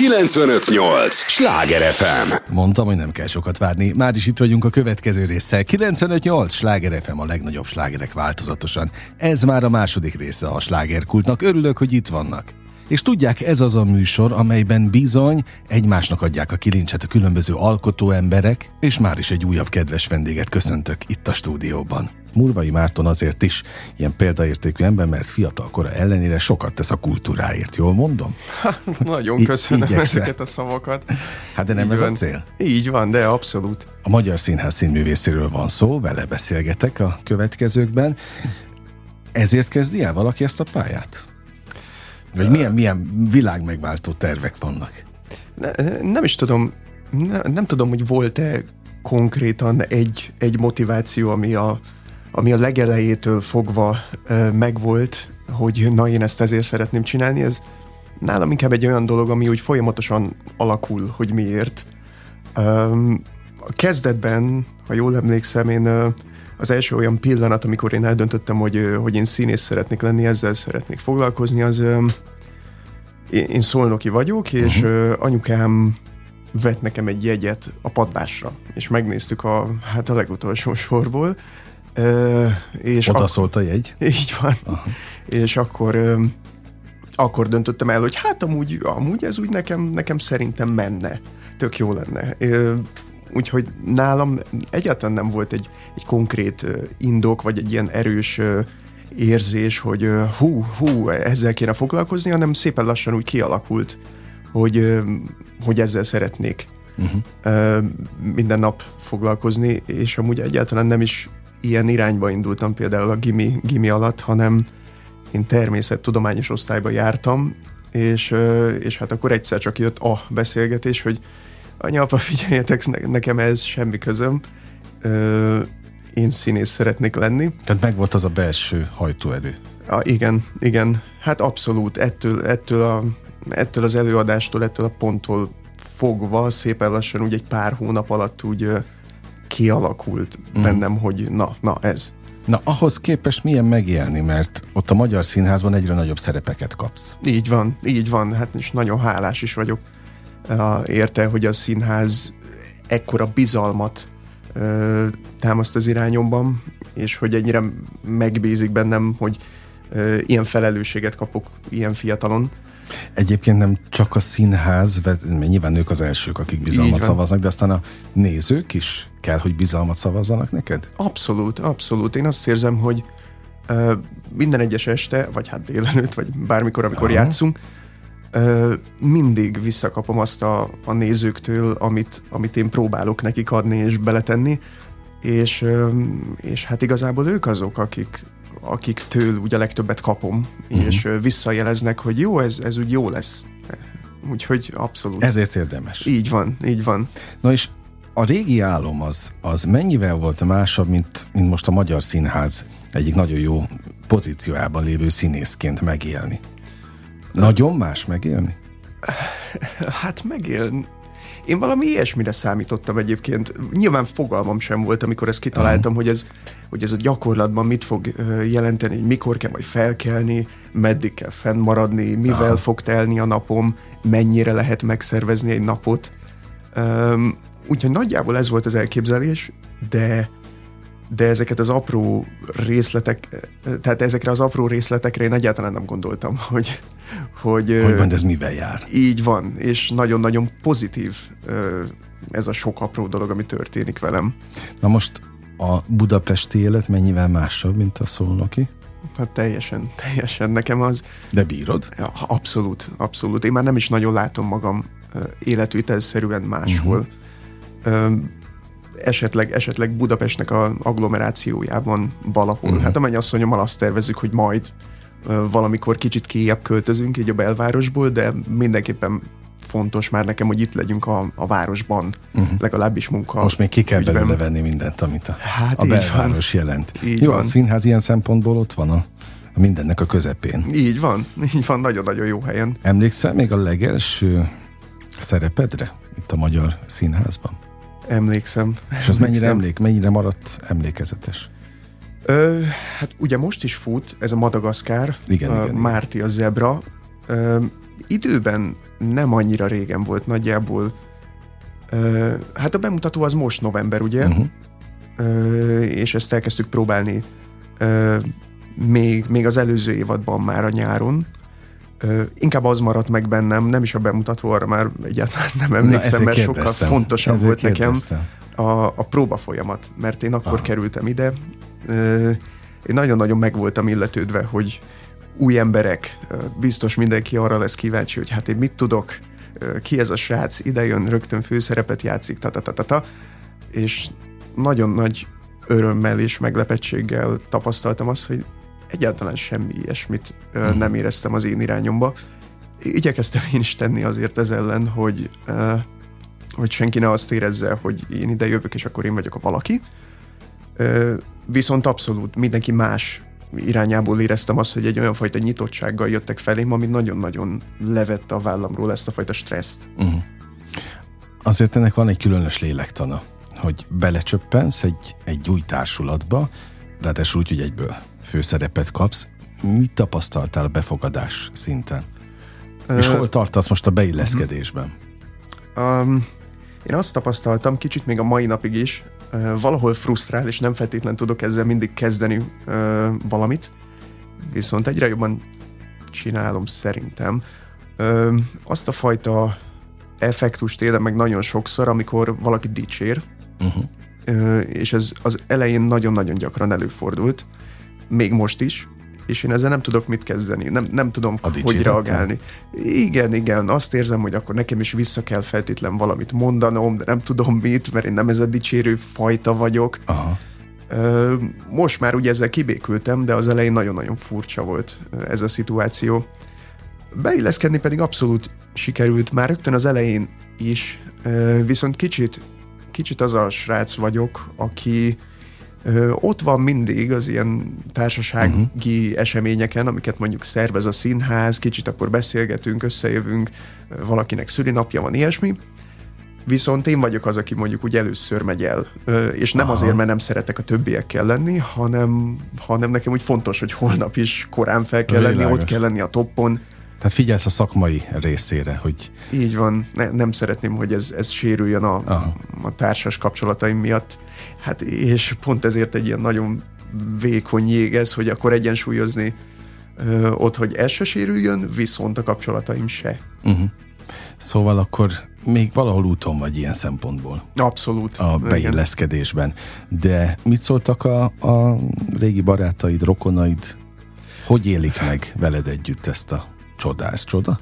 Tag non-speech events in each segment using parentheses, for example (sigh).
958! Sláger FM! Mondtam, hogy nem kell sokat várni. Már is itt vagyunk a következő résszel. 958! Sláger FM a legnagyobb slágerek változatosan. Ez már a második része a slágerkultnak. Örülök, hogy itt vannak. És tudják, ez az a műsor, amelyben bizony egymásnak adják a kilincset a különböző alkotó emberek, és már is egy újabb kedves vendéget köszöntök itt a stúdióban. Murvai Márton azért is ilyen példaértékű ember, mert fiatal kora ellenére sokat tesz a kultúráért, jól mondom? Ha, nagyon köszönöm I- ezeket a szavakat. Hát de nem Így ez van. a cél? Így van, de abszolút. A Magyar Színház színművészéről van szó, vele beszélgetek a következőkben. Ezért kezdi el valaki ezt a pályát? Vagy milyen, milyen világ megváltó tervek vannak? Ne, nem is tudom, ne, nem tudom, hogy volt-e konkrétan egy, egy motiváció, ami a, ami a legelejétől fogva megvolt, hogy na én ezt ezért szeretném csinálni, ez nálam inkább egy olyan dolog, ami úgy folyamatosan alakul, hogy miért. A kezdetben, ha jól emlékszem, én az első olyan pillanat, amikor én eldöntöttem, hogy, hogy én színész szeretnék lenni, ezzel szeretnék foglalkozni, az én, én szolnoki vagyok, és uh-huh. uh, anyukám vett nekem egy jegyet a padlásra, és megnéztük a, hát a legutolsó sorból, és Oda ak- szólt a jegy? Így van. Aha. És akkor akkor döntöttem el, hogy hát amúgy, amúgy ez úgy nekem, nekem szerintem menne. Tök jó lenne. Úgyhogy nálam egyáltalán nem volt egy, egy konkrét indok, vagy egy ilyen erős érzés, hogy hú, hú, ezzel kéne foglalkozni, hanem szépen lassan úgy kialakult, hogy, hogy ezzel szeretnék uh-huh. minden nap foglalkozni, és amúgy egyáltalán nem is ilyen irányba indultam például a gimi, gimi alatt, hanem én természettudományos osztályba jártam, és, és hát akkor egyszer csak jött a beszélgetés, hogy anya, apa, figyeljetek, nekem ez semmi közöm, én színész szeretnék lenni. Tehát meg volt az a belső hajtóerő. A, igen, igen. Hát abszolút. Ettől, ettől, a, ettől az előadástól, ettől a ponttól fogva szépen lassan úgy egy pár hónap alatt úgy kialakult mm. bennem, hogy na, na ez. Na, ahhoz képest milyen megélni, mert ott a Magyar Színházban egyre nagyobb szerepeket kapsz. Így van, így van, hát és nagyon hálás is vagyok érte, hogy a színház ekkora bizalmat ö, támaszt az irányomban, és hogy ennyire megbízik bennem, hogy ö, ilyen felelősséget kapok ilyen fiatalon. Egyébként nem csak a színház, nyilván ők az elsők, akik bizalmat szavaznak, de aztán a nézők is kell, hogy bizalmat szavazzanak neked? Abszolút, abszolút. Én azt érzem, hogy uh, minden egyes este, vagy hát délelőtt, vagy bármikor, amikor Aha. játszunk, uh, mindig visszakapom azt a, a nézőktől, amit, amit én próbálok nekik adni és beletenni, és, uh, és hát igazából ők azok, akik, akiktől ugye a legtöbbet kapom, uh-huh. és visszajeleznek, hogy jó, ez, ez úgy jó lesz. Úgyhogy abszolút. Ezért érdemes. Így van, így van. Na és a régi álom az, az mennyivel volt másabb, mint, mint most a Magyar Színház egyik nagyon jó pozíciójában lévő színészként megélni? Nagyon más megélni? Hát megélni én valami ilyesmire számítottam egyébként. Nyilván fogalmam sem volt, amikor ezt kitaláltam, hogy ez, hogy ez a gyakorlatban mit fog jelenteni, hogy mikor kell majd felkelni, meddig kell fennmaradni, mivel Aha. fog telni a napom, mennyire lehet megszervezni egy napot. Um, úgyhogy nagyjából ez volt az elképzelés, de de ezeket az apró részletek, tehát ezekre az apró részletekre én egyáltalán nem gondoltam, (laughs) hogy... Hogy, hogy van, ez mivel jár? Így van, és nagyon-nagyon pozitív ez a sok apró dolog, ami történik velem. Na most a budapesti élet mennyivel másabb, mint a szolnoki? Hát teljesen, teljesen. Nekem az... De bírod? Ja, abszolút, abszolút. Én már nem is nagyon látom magam életvitelszerűen máshol. Uh-huh esetleg, esetleg Budapestnek a agglomerációjában valahol. Uh-huh. Hát a mennyasszonyommal azt tervezük, hogy majd valamikor kicsit kijebb költözünk így a belvárosból, de mindenképpen fontos már nekem, hogy itt legyünk a, a városban, uh-huh. legalábbis munka. Most még ki kell ügyben. belőle venni mindent, amit a, hát a belváros van. jelent. Így jó, van. a színház ilyen szempontból ott van a, mindennek a közepén. Így van, így van, nagyon-nagyon jó helyen. Emlékszel még a legelső szerepedre itt a Magyar Színházban? Emlékszem. És az mennyire emlék, mennyire maradt emlékezetes? Ö, hát ugye most is fut, ez a Madagaszkár, igen, a igen, Márti a zebra. Ö, időben nem annyira régen volt, nagyjából ö, hát a bemutató az most november, ugye? Uh-huh. Ö, és ezt elkezdtük próbálni ö, még, még az előző évadban már a nyáron. Inkább az maradt meg bennem, nem is a bemutató, arra már egyáltalán nem emlékszem, mert sokkal fontosabb ezért volt nekem a, a próba folyamat, mert én akkor Aha. kerültem ide. Én nagyon-nagyon meg voltam illetődve, hogy új emberek, biztos mindenki arra lesz kíváncsi, hogy hát én mit tudok, ki ez a srác, ide jön, rögtön főszerepet játszik, ta, ta, ta, ta, ta. és nagyon nagy örömmel és meglepettséggel tapasztaltam azt, hogy egyáltalán semmi ilyesmit uh-huh. nem éreztem az én irányomba. Igyekeztem én is tenni azért ez ellen, hogy, hogy senki ne azt érezze, hogy én ide jövök, és akkor én vagyok a valaki. Viszont abszolút mindenki más irányából éreztem azt, hogy egy olyan fajta nyitottsággal jöttek felém, ami nagyon-nagyon levette a vállamról ezt a fajta stresszt. Uh-huh. Azért ennek van egy különös lélektana, hogy belecsöppensz egy, egy új társulatba, ráadásul úgy, hogy egyből főszerepet kapsz. Mit tapasztaltál a befogadás szinten? Uh, És hol tartasz most a beilleszkedésben? Um, én azt tapasztaltam, kicsit még a mai napig is, valahol frusztrál, és nem feltétlenül tudok ezzel mindig kezdeni valamit, viszont egyre jobban csinálom szerintem. Azt a fajta effektust élem meg nagyon sokszor, amikor valaki dicsér, uh-huh. és ez az elején nagyon-nagyon gyakran előfordult, még most is, és én ezzel nem tudok mit kezdeni, nem, nem tudom, a hogy reagálni. Igen, igen, azt érzem, hogy akkor nekem is vissza kell feltétlen valamit mondanom, de nem tudom mit, mert én nem ez a dicsérő fajta vagyok. Aha. Most már ugye ezzel kibékültem, de az elején nagyon-nagyon furcsa volt ez a szituáció. Beilleszkedni pedig abszolút sikerült már rögtön az elején is, viszont kicsit, kicsit az a srác vagyok, aki Ö, ott van mindig az ilyen társasági uh-huh. eseményeken, amiket mondjuk szervez a színház, kicsit akkor beszélgetünk, összejövünk, valakinek szülinapja van, ilyesmi. Viszont én vagyok az, aki mondjuk úgy először megy el, és nem Aha. azért, mert nem szeretek a többiekkel lenni, hanem, hanem nekem úgy fontos, hogy holnap is korán fel kell lenni, ott kell lenni a toppon. Tehát figyelsz a szakmai részére, hogy... Így van, ne, nem szeretném, hogy ez, ez sérüljön a, a társas kapcsolataim miatt. Hát és pont ezért egy ilyen nagyon vékony jég ez, hogy akkor egyensúlyozni ö, ott, hogy ez se sérüljön, viszont a kapcsolataim se. Uh-huh. Szóval akkor még valahol úton vagy ilyen szempontból. Abszolút. A beilleszkedésben. De mit szóltak a, a régi barátaid, rokonaid? Hogy élik meg veled együtt ezt a csodás csoda?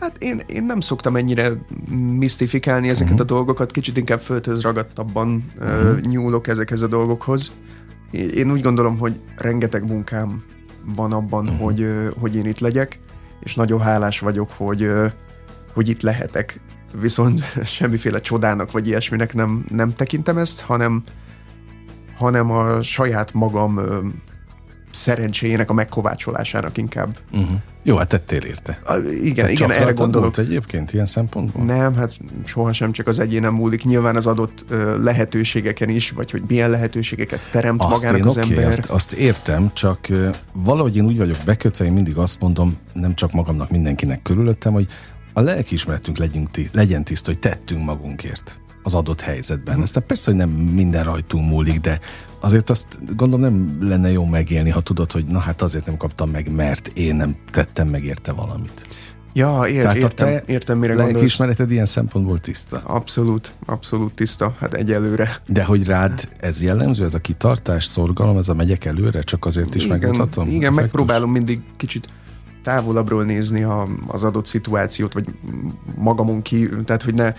Hát én, én nem szoktam ennyire misztifikálni ezeket uh-huh. a dolgokat, kicsit inkább földhöz ragadtabban uh-huh. uh, nyúlok ezekhez a dolgokhoz. Én úgy gondolom, hogy rengeteg munkám van abban, uh-huh. hogy, uh, hogy én itt legyek, és nagyon hálás vagyok, hogy, uh, hogy itt lehetek. Viszont (laughs) semmiféle csodának vagy ilyesminek nem, nem tekintem ezt, hanem, hanem a saját magam szerencséjének a megkovácsolásának inkább. Uh-huh. Jó, hát tettél érte. A, igen, Te igen, erre gondolok. egyébként ilyen szempontból? Nem, hát sohasem csak az egyénem múlik. Nyilván az adott uh, lehetőségeken is, vagy hogy milyen lehetőségeket teremt azt magának én, az okay, ember. Azt, azt értem, csak uh, valahogy én úgy vagyok bekötve, én mindig azt mondom, nem csak magamnak, mindenkinek körülöttem, hogy a lelkiismeretünk legyünk, legyen tiszta, hogy tettünk magunkért az adott helyzetben. Aztán persze, hogy nem minden rajtunk múlik, de azért azt gondolom nem lenne jó megélni, ha tudod, hogy na hát azért nem kaptam meg, mert én nem tettem meg érte valamit. Ja, ér, Tehát értem, a te értem, mire gondolsz. ismereted ilyen szempontból tiszta. Abszolút, abszolút tiszta, hát egyelőre. De hogy rád ez jellemző, ez a kitartás, szorgalom, ez a megyek előre, csak azért is igen, megmutatom? Igen, effektus. megpróbálom mindig kicsit távolabbról nézni a, az adott szituációt, vagy magamon ki, tehát hogy ne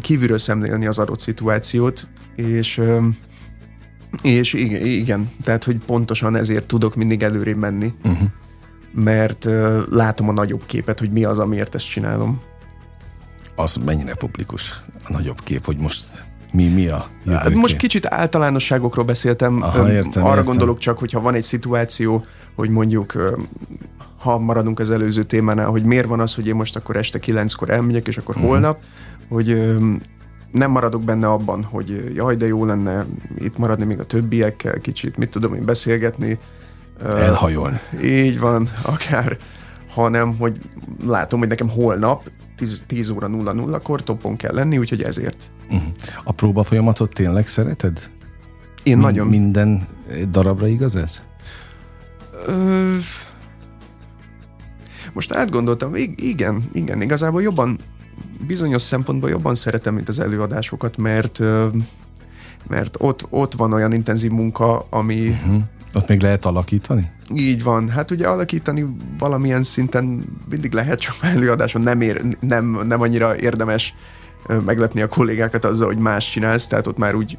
kívülről szemlélni az adott szituációt, és és igen, igen, tehát hogy pontosan ezért tudok mindig előrébb menni, uh-huh. mert uh, látom a nagyobb képet, hogy mi az, amiért ezt csinálom. Az mennyire publikus a nagyobb kép, hogy most mi, mi a jövőkép? Most kicsit általánosságokról beszéltem, Aha, értem, arra értem. gondolok csak, hogyha van egy szituáció, hogy mondjuk ha maradunk az előző témánál, hogy miért van az, hogy én most akkor este kilenckor elmegyek, és akkor uh-huh. holnap, hogy nem maradok benne abban, hogy jaj, de jó lenne itt maradni még a többiekkel, kicsit, mit tudom én, beszélgetni. Elhajolni. Így van, akár, hanem hogy látom, hogy nekem holnap 10, 10 óra 00-kor topon kell lenni, úgyhogy ezért. Uh-huh. A próba folyamatot tényleg szereted? Én nagyon. Minden darabra igaz ez? Ö... Most átgondoltam, igen, igen, igazából jobban, bizonyos szempontból jobban szeretem, mint az előadásokat, mert mert ott, ott van olyan intenzív munka, ami... Uh-huh. Ott még lehet alakítani? Így van. Hát ugye alakítani valamilyen szinten mindig lehet, csak (laughs) előadáson nem, ér, nem, nem annyira érdemes meglepni a kollégákat azzal, hogy más csinálsz, tehát ott már úgy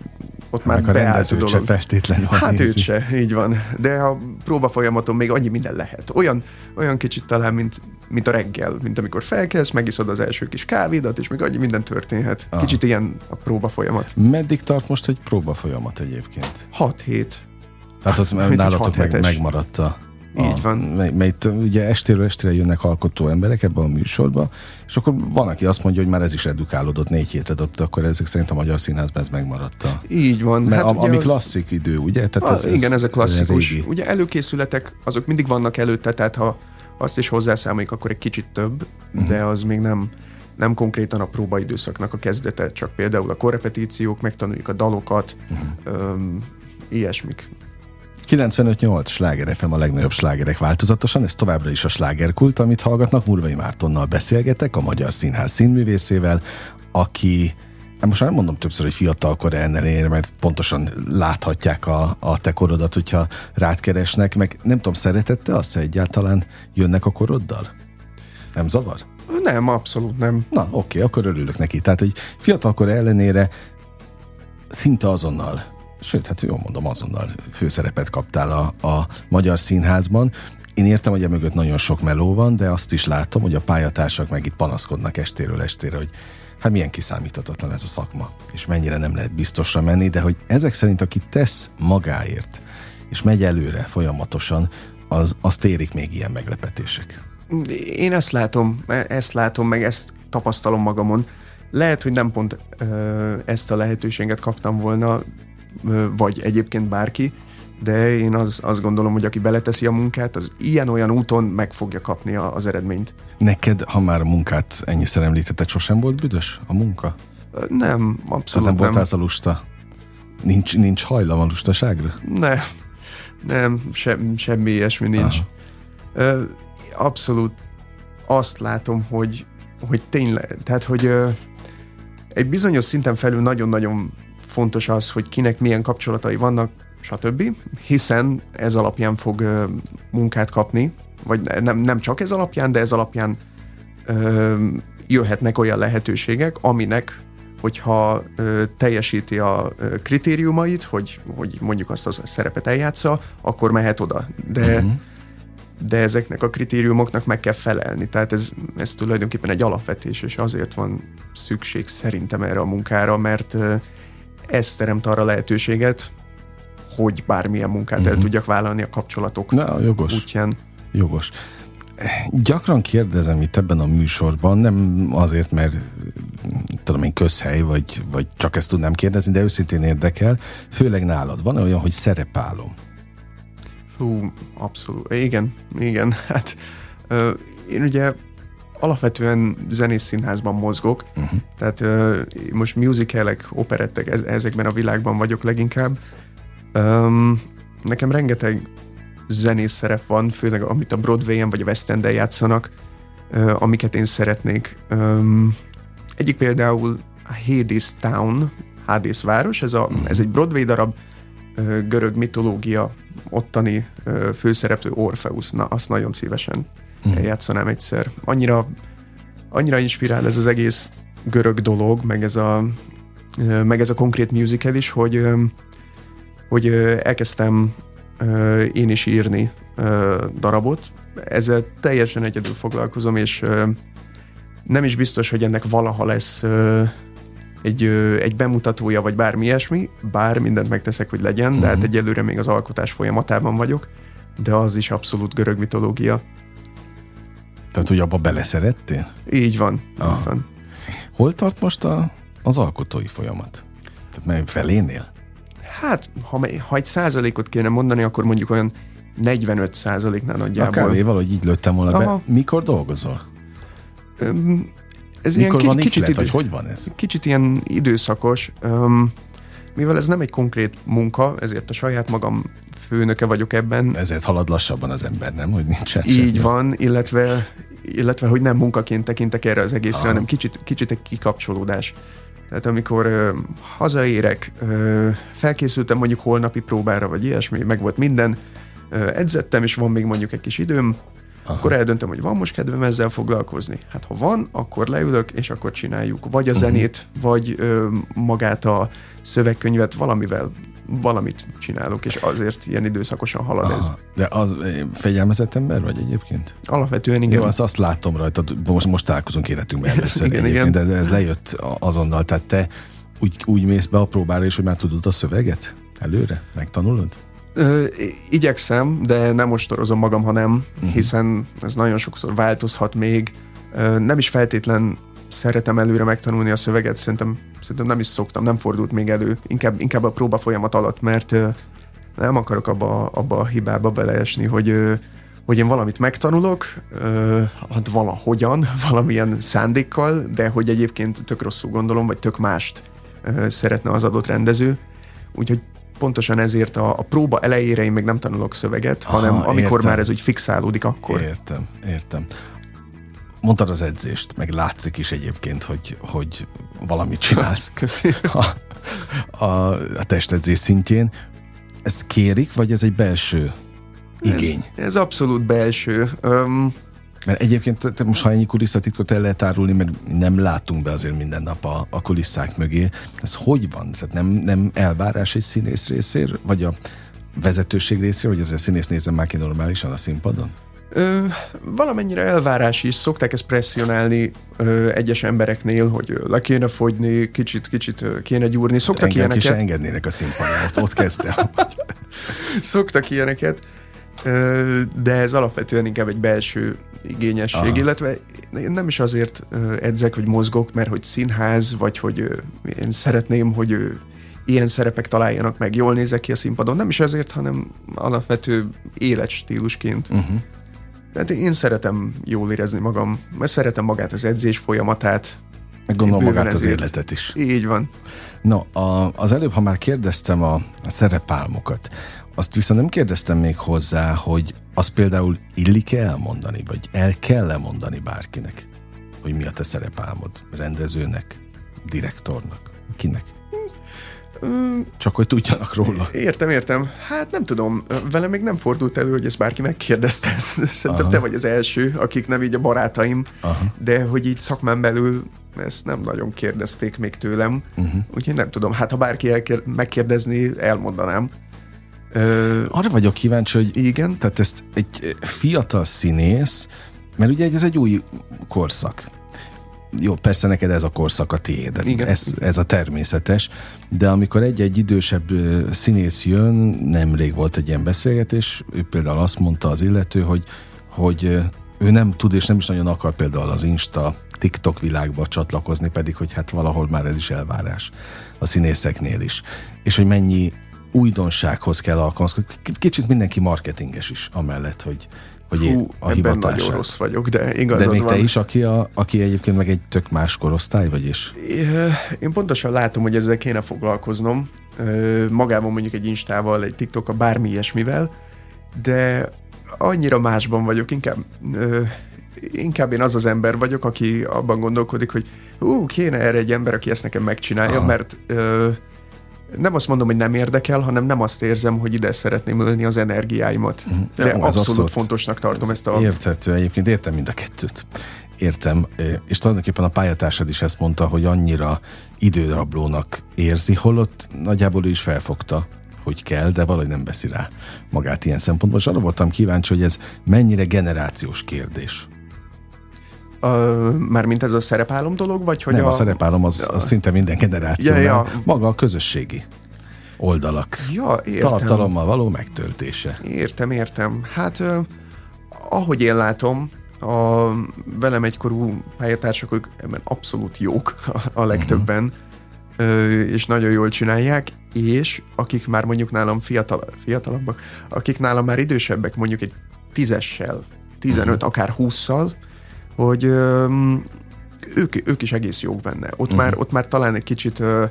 ott már a rendező se festétlenül. Hát őt se, így van. De a próba folyamaton még annyi minden lehet. Olyan, olyan kicsit talán, mint, mint a reggel, mint amikor felkelsz, megiszod az első kis kávédat, és még annyi minden történhet. Aha. Kicsit ilyen a próba folyamat. Meddig tart most egy próba folyamat egyébként? 6 hét. Tehát az nálatok meg, megmaradt a így van. Mely, ugye estéről estére jönnek alkotó emberek ebbe a műsorba, és akkor van, aki azt mondja, hogy már ez is redukálódott, négy hétre adott, akkor ezek szerint a Magyar Színházban ez megmaradt. A, így van. Mert hát a, ugye, ami klasszik idő, ugye? Tehát az, ez, igen, ez a klasszikus. Régi. Ugye előkészületek, azok mindig vannak előtte, tehát ha azt is hozzászámoljuk, akkor egy kicsit több, uh-huh. de az még nem nem konkrétan a próbaidőszaknak a kezdete, csak például a korrepetíciók, megtanuljuk a dalokat, uh-huh. öm, ilyesmik. 95-8 sláger FM a legnagyobb slágerek változatosan, ez továbbra is a slágerkult, amit hallgatnak. Murvai Mártonnal beszélgetek, a Magyar Színház színművészével, aki most már nem mondom többször, hogy fiatalkor ellenére, mert pontosan láthatják a, a te korodat, hogyha rád keresnek, meg nem tudom, szeretette azt, hogy egyáltalán jönnek a koroddal? Nem zavar? Nem, abszolút nem. Na, oké, akkor örülök neki. Tehát, hogy fiatalkor ellenére szinte azonnal sőt, hát jól mondom, azonnal főszerepet kaptál a, a Magyar Színházban. Én értem, hogy mögött nagyon sok meló van, de azt is látom, hogy a pályatársak meg itt panaszkodnak estéről estére, hogy hát milyen kiszámíthatatlan ez a szakma, és mennyire nem lehet biztosra menni, de hogy ezek szerint, aki tesz magáért, és megy előre folyamatosan, az, az térik még ilyen meglepetések. Én ezt látom, ezt látom, meg ezt tapasztalom magamon. Lehet, hogy nem pont ezt a lehetőséget kaptam volna, vagy egyébként bárki, de én az, azt gondolom, hogy aki beleteszi a munkát, az ilyen-olyan úton meg fogja kapni a, az eredményt. Neked, ha már a munkát ennyiszer említetted, sosem volt büdös a munka? Nem, abszolút nem. Nem voltál a lusta? Nincs, nincs hajlam a lustaságra? Nem, nem, sem, semmi ilyesmi nincs. Aha. Abszolút azt látom, hogy, hogy tényleg, tehát, hogy egy bizonyos szinten felül nagyon-nagyon fontos az, hogy kinek milyen kapcsolatai vannak, stb., hiszen ez alapján fog munkát kapni, vagy nem, nem csak ez alapján, de ez alapján ö, jöhetnek olyan lehetőségek, aminek hogyha ö, teljesíti a ö, kritériumait, hogy, hogy mondjuk azt a szerepet eljátsza, akkor mehet oda. De, uh-huh. de ezeknek a kritériumoknak meg kell felelni. Tehát ez, ez tulajdonképpen egy alapvetés, és azért van szükség szerintem erre a munkára, mert ö, ez teremt arra lehetőséget, hogy bármilyen munkát uh-huh. el mhm. tudjak vállalni a kapcsolatok Na, jogos. útján. Jogos. Gyakran kérdezem itt ebben a műsorban, nem azért, mert tudom én közhely, vagy, vagy csak ezt tudnám kérdezni, de őszintén érdekel, főleg nálad. Van olyan, hogy szerepálom? Fú, abszolút. Igen, igen. (laughs) Hát ö, én ugye alapvetően zenész színházban mozgok, uh-huh. tehát uh, most musicalek, operettek, ez, ezekben a világban vagyok leginkább. Um, nekem rengeteg zenész szerep van, főleg amit a Broadway-en vagy a West End-en játszanak, uh, amiket én szeretnék. Um, egyik például a Hades Town, Hades város, ez, a, ez egy Broadway darab, uh, görög mitológia, ottani uh, főszereplő Orpheus, na azt nagyon szívesen mm. játszanám egyszer. Annyira, annyira inspirál ez az egész görög dolog, meg ez a, meg ez a konkrét musical is, hogy, hogy elkezdtem én is írni darabot. Ezzel teljesen egyedül foglalkozom, és nem is biztos, hogy ennek valaha lesz egy, egy bemutatója, vagy bármi ilyesmi, bár mindent megteszek, hogy legyen, mm-hmm. de hát mhm. egyelőre még az alkotás folyamatában vagyok, de az is abszolút görög mitológia. Tehát, hogy abba beleszerettél? Így van. Ah. Így van. Hol tart most a, az alkotói folyamat? Tehát mely felénél? Hát, ha, ha egy százalékot kéne mondani, akkor mondjuk olyan 45 százaléknál A nagyjából. kávé valahogy így lőttem volna be. Aha. Mikor dolgozol? Öm, Ez Mikor ilyen van ki- kicsit, ihlet, vagy idő, hogy van ez? kicsit ilyen időszakos. Öm, mivel ez nem egy konkrét munka, ezért a saját magam főnöke vagyok ebben. Ezért halad lassabban az ember, nem? Hogy nincsen Így semmi. van, illetve, illetve hogy nem munkaként tekintek erre az egészre, Aha. hanem kicsit, kicsit egy kikapcsolódás. Tehát amikor ö, hazaérek, ö, felkészültem mondjuk holnapi próbára, vagy ilyesmi, meg volt minden, ö, edzettem, és van még mondjuk egy kis időm, Aha. akkor eldöntöm, hogy van most kedvem ezzel foglalkozni. Hát ha van, akkor leülök, és akkor csináljuk. Vagy a zenét, vagy ö, magát a szövegkönyvet, valamivel valamit csinálok, és azért ilyen időszakosan halad ez. Aha. De az eh, fegyelmezett ember vagy egyébként? Alapvetően Igen. Jó, azt, azt látom rajtad, most, most találkozunk életünkben (laughs) először Igen, igen, de ez lejött azonnal, tehát te úgy, úgy mész be a próbára, és hogy már tudod a szöveget előre? Megtanulod? Ö, igyekszem, de nem ostorozom magam, hanem Mhm. uh-huh. hiszen ez nagyon sokszor változhat még. Ö, nem is feltétlen szeretem előre megtanulni a szöveget, szerintem, szerintem nem is szoktam, nem fordult még elő, inkább, inkább a próba folyamat alatt, mert nem akarok abba, abba a hibába beleesni, hogy hogy én valamit megtanulok, hát valahogyan, (laughs) valamilyen szándékkal, de hogy egyébként tök rosszul gondolom, vagy tök mást szeretne az adott rendező. Úgyhogy pontosan ezért a, a próba elejére én még nem tanulok szöveget, Aha, hanem amikor értem. már ez úgy fixálódik, akkor. Értem, értem. Mondtad az edzést, meg látszik is egyébként, hogy, hogy valamit csinálsz (laughs) Köszi. a, a, a testedzés szintjén. Ezt kérik, vagy ez egy belső igény? Ez, ez abszolút belső. Öm, Mert egyébként te- te most ha ennyi kulisszatitkot el lehet árulni, mert nem látunk be azért minden nap a, a kulisszák mögé. Ez hogy van? Tehát nem, nem elvárás egy színész részéről? Vagy a vezetőség részéről, hogy ez a színész nézzen már ki normálisan a színpadon? Ö, valamennyire elvárás is, szokták ezt presszionálni ö, egyes embereknél, hogy ö, le kéne fogyni, kicsit, kicsit kéne gyúrni. Szoktak Engem is ilyeneket. engednének a színpadon, ott, ott kezdtem. (laughs) Szoktak ilyeneket, ö, de ez alapvetően inkább egy belső igényesség, Aha. Illetve én nem is azért edzek, vagy mozgok, mert hogy színház, vagy hogy én szeretném, hogy ilyen szerepek találjanak meg, jól nézek ki a színpadon. Nem is ezért, hanem alapvető életstílusként. Uh-huh. Tehát én szeretem jól érezni magam, mert szeretem magát az edzés folyamatát. Meg gondolom magát az életet is. Így van. No, a, az előbb, ha már kérdeztem a, a szerepálmokat, azt viszont nem kérdeztem még hozzá, hogy azt például illik-e elmondani, vagy el kell-e mondani bárkinek, hogy mi a te szerepálmod? Rendezőnek, direktornak, kinek? Ö, Csak hogy tudjanak róla. Értem, értem. Hát nem tudom, vele még nem fordult elő, hogy ezt bárki megkérdezte. (laughs) Szerintem Aha. te vagy az első, akik nem így a barátaim, Aha. de hogy így szakmán belül ezt nem nagyon kérdezték még tőlem, uh-huh. úgyhogy nem tudom. Hát ha bárki elkér- megkérdezni, elmondanám. Ö, Arra vagyok kíváncsi, hogy igen, Tehát ezt egy fiatal színész, mert ugye ez egy új korszak. Jó, persze neked ez a korszak a tiéd, Igen. ez, ez a természetes, de amikor egy-egy idősebb színész jön, nemrég volt egy ilyen beszélgetés, ő például azt mondta az illető, hogy, hogy ő nem tud és nem is nagyon akar például az Insta, TikTok világba csatlakozni, pedig hogy hát valahol már ez is elvárás a színészeknél is. És hogy mennyi újdonsághoz kell alkalmazkodni. Kicsit mindenki marketinges is, amellett, hogy, hogy hú, a ebben nagyon rossz vagyok, de igazad De még van. te is, aki, a, aki egyébként meg egy tök más korosztály vagy is. Én pontosan látom, hogy ezzel kéne foglalkoznom, magában mondjuk egy Instával, egy TikTok, bármi ilyesmivel, de annyira másban vagyok, inkább, inkább én az az ember vagyok, aki abban gondolkodik, hogy ú, kéne erre egy ember, aki ezt nekem megcsinálja, Aha. mert ö, nem azt mondom, hogy nem érdekel, hanem nem azt érzem, hogy ide szeretném ölni az energiáimat. De Mhm. Jó, ez abszolút, abszolút- fontosnak tartom ezt a... Érthető, egyébként értem mind a kettőt. Értem, és tulajdonképpen a pályatársad is ezt mondta, hogy annyira időrablónak érzi, holott nagyjából ő is felfogta, hogy kell, de valahogy nem veszi rá magát ilyen szempontból. És arra voltam kíváncsi, hogy ez mennyire generációs kérdés. Mármint ez a szerepálom dolog, vagy hogy nem, a, a... szerepálom az, az szinte minden generációnál. Ja, ja. Maga a közösségi oldalak. Ja, értem. Tartalommal való megtöltése. Értem, értem. Hát, ahogy én látom, a velem egykorú pályatársak, ők ebben abszolút jók a, a legtöbben, ö, és nagyon jól csinálják. és akik már mondjuk nálam fiatal, fiatalabbak, akik nálam már idősebbek, mondjuk egy tízessel, 15, uh-huh. akár 20-szal, hogy ők, ők is egész jók benne. Ott, uh-huh. már, ott már talán egy kicsit ö,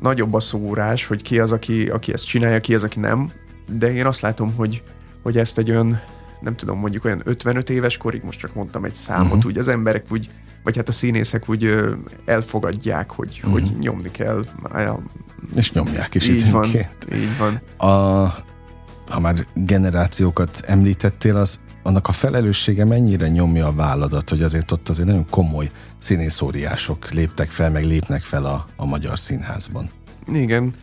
nagyobb a szórás, hogy ki az, aki, aki ezt csinálja, ki az, aki nem, de én azt látom, hogy, hogy ezt egy olyan, nem tudom, mondjuk olyan 55 éves korig, most csak mondtam egy számot, uh-huh. úgy az emberek úgy, vagy hát a színészek úgy ö, elfogadják, hogy, uh-huh. hogy nyomni kell. És nyomják is Így van, így van. A, ha már generációkat említettél, az annak a felelőssége mennyire nyomja a válladat, hogy azért ott azért nagyon komoly színészóriások léptek fel, meg lépnek fel a, a magyar színházban. Igen,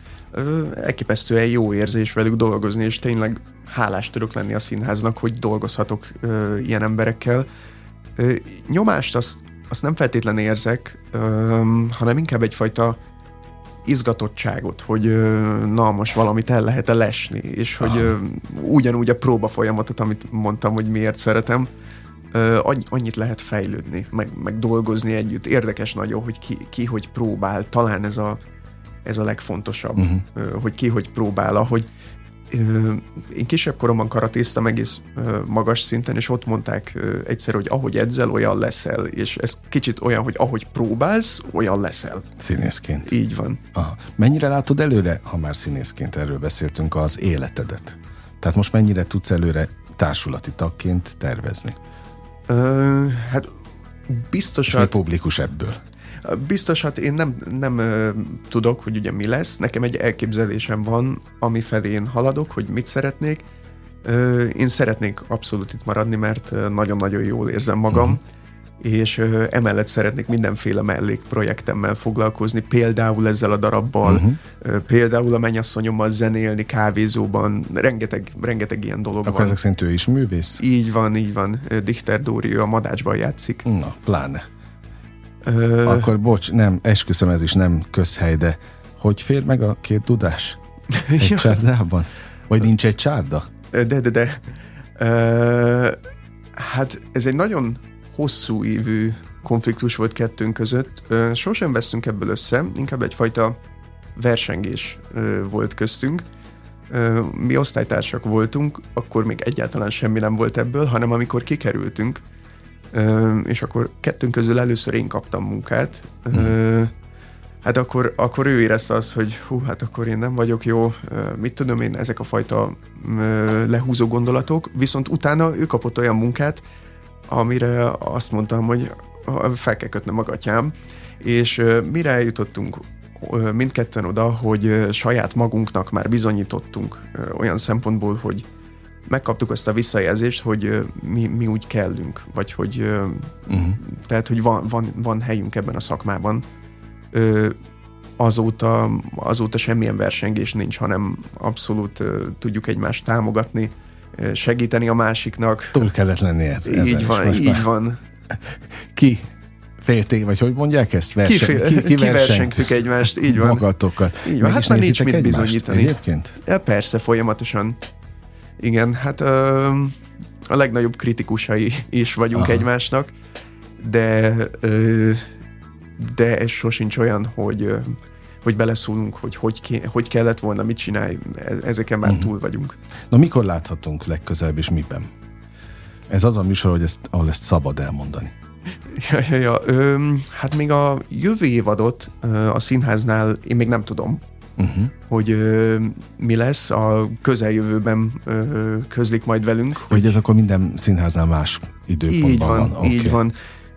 elképesztően jó érzés velük dolgozni, és tényleg hálás tudok lenni a színháznak, hogy dolgozhatok ö, ilyen emberekkel. Ö, nyomást azt, azt nem feltétlenül érzek, ö, hanem inkább egyfajta izgatottságot, hogy na most valamit el lehet-e lesni, és Aha. hogy ugyanúgy a próba folyamatot, amit mondtam, hogy miért szeretem, annyit lehet fejlődni, meg, meg dolgozni együtt. Érdekes nagyon, hogy ki, ki hogy próbál, talán ez a, ez a legfontosabb, uh-huh. hogy ki hogy próbál, ahogy én kisebb koromban karatéztem egész magas szinten, és ott mondták egyszer, hogy ahogy edzel, olyan leszel, és ez kicsit olyan, hogy ahogy próbálsz, olyan leszel. Színészként. Így van. Aha. Mennyire látod előre, ha már színészként erről beszéltünk, az életedet? Tehát most mennyire tudsz előre társulati tagként tervezni? Ö, hát biztos. És publikus ebből? Biztos, hát én nem, nem tudok, hogy ugye mi lesz. Nekem egy elképzelésem van, ami felé én haladok, hogy mit szeretnék. Én szeretnék abszolút itt maradni, mert nagyon-nagyon jól érzem magam. Uh-huh és ö, emellett szeretnék mindenféle mellékprojektemmel foglalkozni, például ezzel a darabbal, uh-huh. ö, például a mennyasszonyommal zenélni, kávézóban, rengeteg, rengeteg ilyen dolog Akkor van. ezek szerint ő is művész? Így van, így van. Dichter Dóri, ő a Madácsban játszik. Na, pláne. Ö... Akkor bocs, nem, esküszöm, ez is nem közhely, de hogy fér meg a két tudás? Egy (laughs) ja. csárdában? Vagy nincs egy csárda? De, de, de. Ö, hát ez egy nagyon hosszú évű konfliktus volt kettőnk között. Ö, sosem vesztünk ebből össze, inkább egyfajta versengés ö, volt köztünk. Ö, mi osztálytársak voltunk, akkor még egyáltalán semmi nem volt ebből, hanem amikor kikerültünk, és akkor kettőnk közül először én kaptam munkát, mm. hát akkor, akkor ő érezte azt, hogy hú, hát akkor én nem vagyok jó, mit tudom én, ezek a fajta lehúzó gondolatok, viszont utána ő kapott olyan munkát, amire azt mondtam, hogy fel kell kötnöm a gatyám, és mire eljutottunk mindketten oda, hogy saját magunknak már bizonyítottunk olyan szempontból, hogy megkaptuk azt a visszajelzést, hogy mi, mi úgy kellünk, vagy hogy uh-huh. tehát, hogy van, van, van helyünk ebben a szakmában. Azóta, azóta semmilyen versengés nincs, hanem abszolút tudjuk egymást támogatni, segíteni a másiknak. Túl kellett lenni ez. Így van, így már. van. (laughs) Ki félték, vagy hogy mondják ezt? Versen, ki, ki, ki, ki versengtük egymást, így van. Magatokat. Így van, hát már nincs mit bizonyítani. Egyébként? Ja, persze, folyamatosan. Igen, hát ö, a legnagyobb kritikusai is vagyunk Aha. egymásnak, de ö, de ez sosincs olyan, hogy hogy beleszólunk, hogy hogy, ké, hogy kellett volna, mit csinálj, e, ezeken már uh-huh. túl vagyunk. Na mikor láthatunk legközelebb és miben? Ez az a műsor, hogy ezt, ahol ezt szabad elmondani. Ja, ja, ja. Ö, hát még a jövő évadot a színháznál én még nem tudom, uh-huh. hogy ö, mi lesz, a közeljövőben ö, közlik majd velünk. Hogy, hogy ez akkor minden színháznál más időpontban így van. van. Okay. Így van.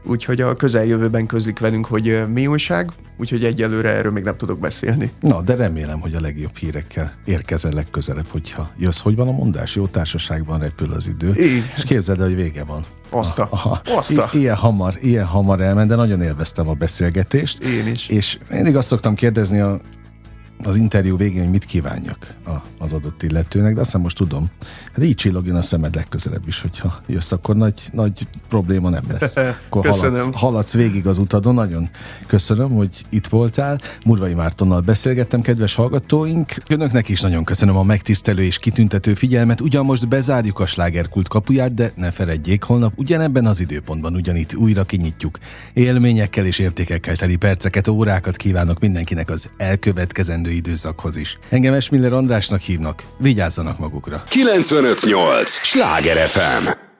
Úgyhogy a közeljövőben közlik velünk, hogy mi újság, úgyhogy egyelőre erről még nem tudok beszélni. Na, de remélem, hogy a legjobb hírekkel érkezel legközelebb, hogyha jössz. Hogy van a mondás? Jó társaságban repül az idő. Így. És képzeld el, hogy vége van. Oszta. Aha. Oszta. I- ilyen hamar, ilyen hamar elment, de nagyon élveztem a beszélgetést. Én is. És mindig azt szoktam kérdezni a az interjú végén, hogy mit kívánjak a, az adott illetőnek, de azt most tudom. Hát így csillogjon a szemed legközelebb is, hogyha jössz, akkor nagy, nagy probléma nem lesz. (laughs) Akkor haladsz, haladsz végig az utadon. Nagyon köszönöm, hogy itt voltál. Murvai Mártonnal beszélgettem, kedves hallgatóink. Önöknek is nagyon köszönöm a megtisztelő és kitüntető figyelmet. Ugyan most bezárjuk a slágerkult kapuját, de ne feledjék, holnap ugyanebben az időpontban ugyanitt újra kinyitjuk. Élményekkel és értékekkel teli perceket, órákat kívánok mindenkinek az elkövetkezendő időszakhoz is. Engem Esmiller Andrásnak hívnak, vigyázzanak magukra. 958! Sláger FM!